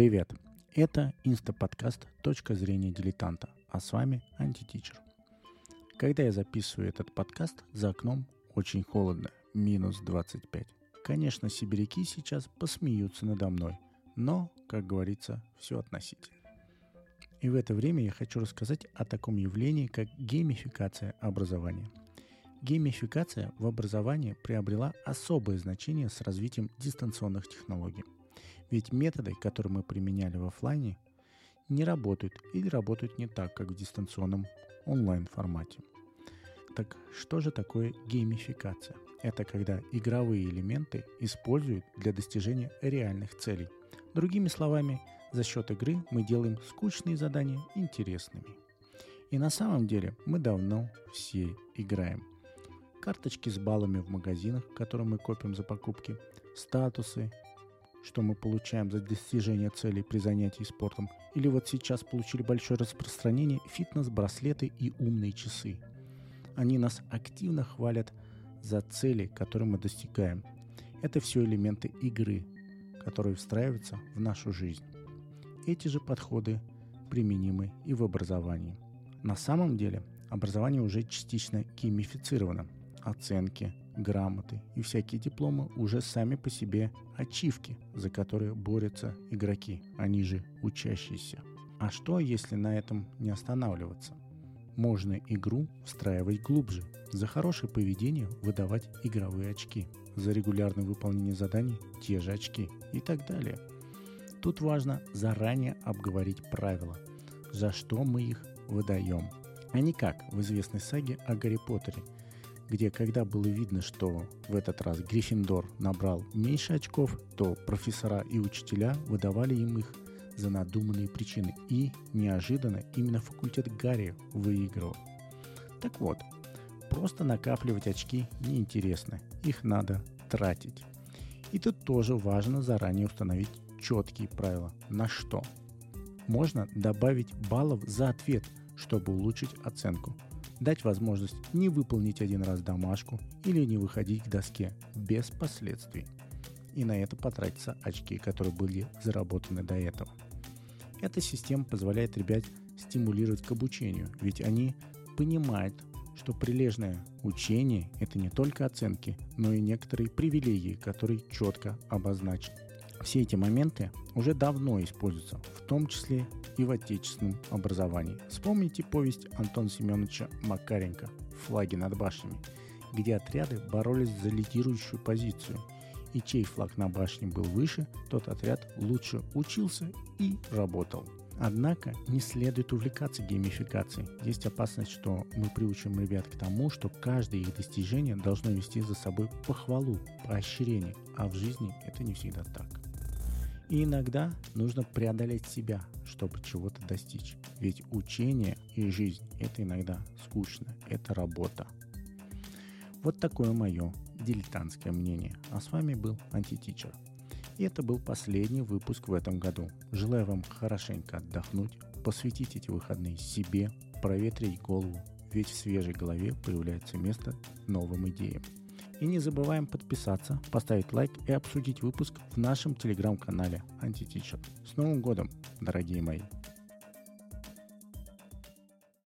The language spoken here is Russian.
Привет! Это инстаподкаст «Точка зрения дилетанта», а с вами антитичер. Когда я записываю этот подкаст, за окном очень холодно, минус 25. Конечно, сибиряки сейчас посмеются надо мной, но, как говорится, все относительно. И в это время я хочу рассказать о таком явлении, как геймификация образования. Геймификация в образовании приобрела особое значение с развитием дистанционных технологий. Ведь методы, которые мы применяли в офлайне, не работают или работают не так, как в дистанционном онлайн формате. Так что же такое геймификация? Это когда игровые элементы используют для достижения реальных целей. Другими словами, за счет игры мы делаем скучные задания интересными. И на самом деле мы давно все играем. Карточки с баллами в магазинах, которые мы копим за покупки, статусы, что мы получаем за достижение целей при занятии спортом, или вот сейчас получили большое распространение фитнес-браслеты и умные часы. Они нас активно хвалят за цели, которые мы достигаем. Это все элементы игры, которые встраиваются в нашу жизнь. Эти же подходы применимы и в образовании. На самом деле образование уже частично геймифицировано. Оценки, грамоты и всякие дипломы уже сами по себе ачивки, за которые борются игроки, они же учащиеся. А что, если на этом не останавливаться? Можно игру встраивать глубже, за хорошее поведение выдавать игровые очки, за регулярное выполнение заданий те же очки и так далее. Тут важно заранее обговорить правила, за что мы их выдаем, а не как в известной саге о Гарри Поттере – где когда было видно, что в этот раз Гриффиндор набрал меньше очков, то профессора и учителя выдавали им их за надуманные причины. И неожиданно именно факультет Гарри выигрывал. Так вот, просто накапливать очки неинтересно, их надо тратить. И тут тоже важно заранее установить четкие правила. На что? Можно добавить баллов за ответ, чтобы улучшить оценку – дать возможность не выполнить один раз домашку или не выходить к доске без последствий. И на это потратятся очки, которые были заработаны до этого. Эта система позволяет ребят стимулировать к обучению, ведь они понимают, что прилежное учение – это не только оценки, но и некоторые привилегии, которые четко обозначены. Все эти моменты уже давно используются, в том числе и в отечественном образовании. Вспомните повесть Антона Семеновича Макаренко «Флаги над башнями», где отряды боролись за лидирующую позицию, и чей флаг на башне был выше, тот отряд лучше учился и работал. Однако не следует увлекаться геймификацией. Есть опасность, что мы приучим ребят к тому, что каждое их достижение должно вести за собой похвалу, поощрение, а в жизни это не всегда так. И иногда нужно преодолеть себя, чтобы чего-то достичь. Ведь учение и жизнь – это иногда скучно, это работа. Вот такое мое дилетантское мнение. А с вами был Антитичер. И это был последний выпуск в этом году. Желаю вам хорошенько отдохнуть, посвятить эти выходные себе, проветрить голову, ведь в свежей голове появляется место новым идеям. И не забываем подписаться, поставить лайк и обсудить выпуск в нашем телеграм-канале Антитичер. С Новым годом, дорогие мои!